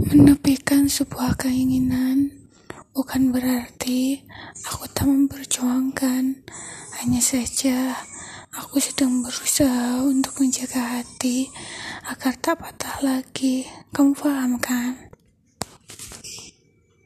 Menepikan sebuah keinginan bukan berarti aku tak memperjuangkan. Hanya saja aku sedang berusaha untuk menjaga hati agar tak patah lagi. Kamu paham kan?